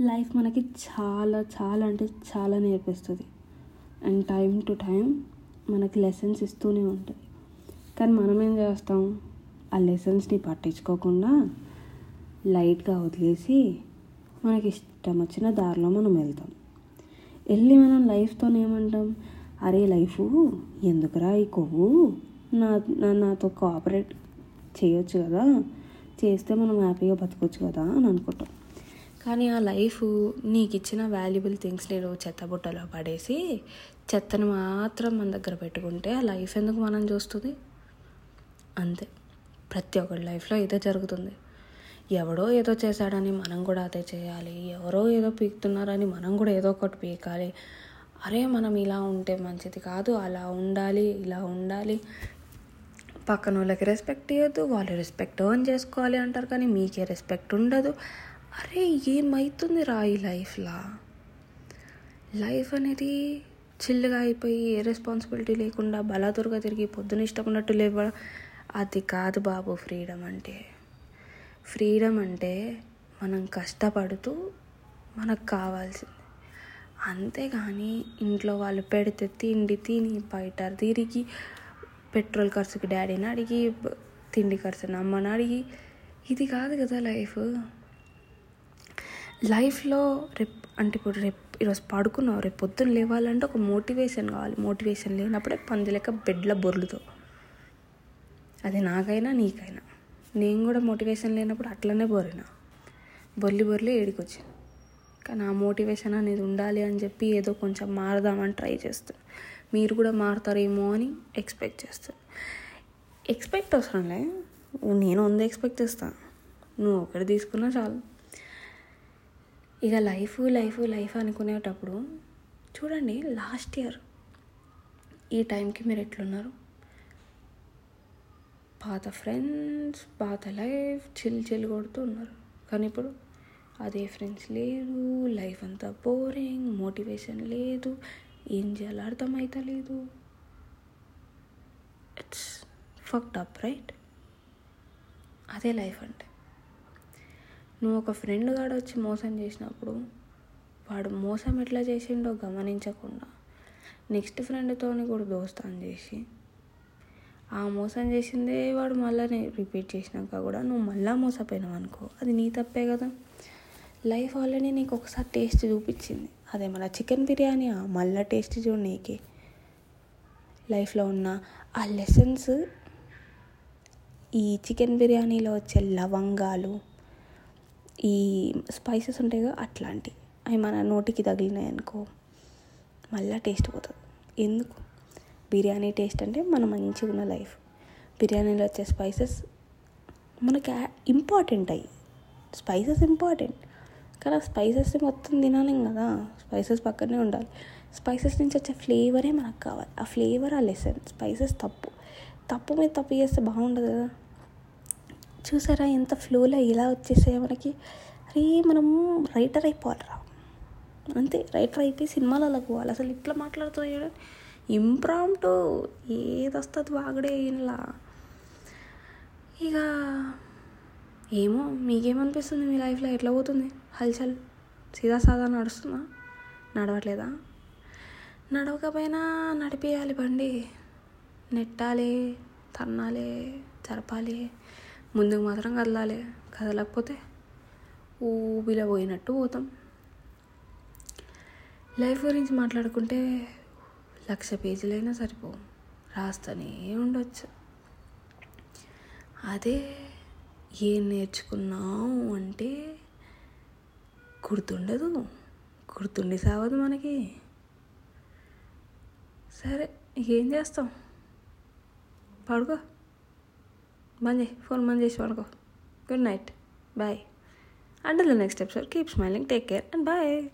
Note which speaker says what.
Speaker 1: Life మనకి చాలా చాలా అంటే చాలా నేర్పిస్తుంది. అండ్ టైం టు టైం మనకి లెసన్స్ ఇస్తూనే ఉంటుంది కానీ మనం ఏం చేస్తాం? ఆ లెసన్స్ని పట్టించుకోకుండా లైట్గా వదిలేసి మనకి ఇష్టం వచ్చిన దారిలో మనం వెళ్తాం. వెళ్ళి మనం లైఫ్తో ఏమంటాం? అరే లైఫ్ ఎందుకురా ఈ కొవ్వు? నా నా- నాతో కోఆపరేట్ చేయొచ్చు కదా? చేస్తే మనం హ్యాపీగా బతకొచ్చు కదా అని అనుకుంటాం. కానీ ఆ లైఫ్ నీకు ఇచ్చిన వాల్యుబుల్ థింగ్స్ నేను చెత్తబుట్టలో పడేసి చెత్తను మాత్రం మన దగ్గర పెట్టుకుంటే ఆ లైఫ్ ఎందుకు మనం చూస్తుంది? అంతే. ప్రతి ఒక్కరి లైఫ్లో ఇదే జరుగుతుంది. ఎవడో ఏదో చేశాడని మనం కూడా అదే చేయాలి. ఎవరో ఏదో పీకుతున్నారని మనం కూడా ఏదో ఒకటి పీకాలి. అరే మనం ఇలా ఉంటే మంచిది కాదు. అలా ఉండాలి ఇలా ఉండాలి. పక్కన వాళ్ళకి రెస్పెక్ట్ ఇవ్వద్దు వాళ్ళు రెస్పెక్ట్ ఓన్ చేసుకోవాలి అంటారు కానీ మీకే రెస్పెక్ట్ ఉండదు. అరే ఏమవుతుంది రా ఈ లైఫ్లా? లైఫ్ అనేది చిల్లుగా అయిపోయి ఏ రెస్పాన్సిబిలిటీ లేకుండా బలాదురుగా తిరిగి పొద్దున ఇష్టం ఉన్నట్టు లేవ అది కాదు బాబు ఫ్రీడమ్ అంటే. ఫ్రీడమ్ అంటే మనం కష్టపడుతూ మనకు కావాల్సింది. అంతేగాని ఇంట్లో వాళ్ళు పెడితే తిండి తిని బయట తిరిగి పెట్రోల్ ఖర్చుకి డాడీని అడిగి తిండి ఖర్చుని అమ్మని అడిగి ఇది కాదు కదా లైఫ్. లైఫ్లో రేపు అంటే ఇప్పుడు రేపు ఈరోజు పడుకున్నావు రేపు పొద్దున్న లేవాలంటే ఒక మోటివేషన్ కావాలి. మోటివేషన్ లేనప్పుడే పంది లెక్క బెడ్ల బొర్లుతో అది నాకైనా నీకైనా. నేను కూడా మోటివేషన్ లేనప్పుడు అట్లనే బొరిన. బొర్లి బొర్లి ఏడికొచ్చింది కానీ ఆ మోటివేషన్ అనేది ఉండాలి అని చెప్పి ఏదో కొంచెం మారదామని ట్రై చేస్తాను మీరు కూడా మారుతారేమో అని ఎక్స్పెక్ట్ చేస్తాను ఎక్స్పెక్ట్ అవసరంలే నేను వంద ఎక్స్పెక్ట్ చేస్తాను నువ్వు ఒకటి తీసుకున్నా చాలు. ఇక లైఫ్ లైఫ్ లైఫ్ అనుకునేటప్పుడు చూడండి లాస్ట్ ఇయర్ ఈ టైంకి మీరు ఎట్లున్నారు? పాత ఫ్రెండ్స్ పాత లైఫ్ చిల్ చిల్ కొడుతూ ఉన్నారు. కానీ ఇప్పుడు అదే ఫ్రెండ్స్ లేరు లైఫ్ అంతా బోరింగ్ మోటివేషన్ లేదు ఏం చేయాలో అర్థమవుతలేదు ఇట్స్ ఫక్డ్ అప్ రైట్? అదే లైఫ్ అంటే. నువ్వు ఒక ఫ్రెండ్ గాడు వచ్చి మోసం చేసినప్పుడు వాడు మోసం ఎట్లా చేసిండో గమనించకుండా నెక్స్ట్ ఫ్రెండ్తోని కూడా దోస్తాను చేసి ఆ మోసం చేసిందే వాడు మళ్ళీ రిపీట్ చేసినాక కూడా నువ్వు మళ్ళీ మోసపోయినావు అనుకో అది నీ తప్పే కదా. లైఫ్ ఆల్రెడీ నీకు ఒకసారి టేస్ట్ చూపించింది. అదే మన చికెన్ బిర్యానీ మళ్ళీ టేస్ట్ చూడు నీకే. లైఫ్లో ఉన్న ఆ లెసన్స్ ఈ చికెన్ బిర్యానీలో వచ్చే లవంగాలు ఈ స్పైసెస్ ఉంటాయి కదా అట్లాంటి. అవి మన నోటికి తగిలినాయి అనుకో మళ్ళీ టేస్ట్ పోతుంది. ఎందుకు? బిర్యానీ టేస్ట్ అంటే మన మంచిగా ఉన్న లైఫ్ బిర్యానీలో వచ్చే స్పైసెస్ మనకి ఇంపార్టెంట్ అయ్యి స్పైసెస్ ఇంపార్టెంట్ కానీ ఆ స్పైసెస్ మొత్తం తినాలేం కదా. స్పైసెస్ పక్కనే ఉండాలి. స్పైసెస్ నుంచి వచ్చే ఫ్లేవరే మనకు కావాలి. ఆ ఫ్లేవర్ ఆ లెసన్ స్పైసెస్ తప్పు. తప్పు మీద తప్పు చేస్తే బాగుండదు కదా. చూసారా ఎంత ఫ్లోలో ఇలా వచ్చేసాయో మనకి? అరే మనం రైటర్ అయిపోవాలిరా. అంతే రైటర్ అయిపోయి సినిమాలలో పోవాలి. అసలు ఇట్లా మాట్లాడుతుంది చూడండి ఇంప్రాంప్టు ఏది వస్తుంది వాగుడే ఇలా ఇక ఏమో మీకేమనిపిస్తుంది మీ లైఫ్లో? ఎట్లా పోతుంది? హల్చల్. సీదా సాదా నడుస్తుందా? నడవట్లేదా? నడవకపోయినా నడిపేయాలి బండి. నెట్టాలి తన్నాలి జరపాలి. ముందుకు మాత్రం కదలాలి. కదలకపోతే ఊబిలో పోయినట్టు పోతాం. లైఫ్ గురించి మాట్లాడుకుంటే లక్ష పేజీలైనా సరిపోవు. రాస్తూనే ఉండొచ్చు. అదే ఏం నేర్చుకున్నాం అంటే గుర్తుండదు. గుర్తుండి సావదు మనకి. సరే ఏం చేస్తాం? పడుకో. Monday, for Mondays, Vargo. Good night. Bye. Until the next episode, keep smiling, take care, and bye.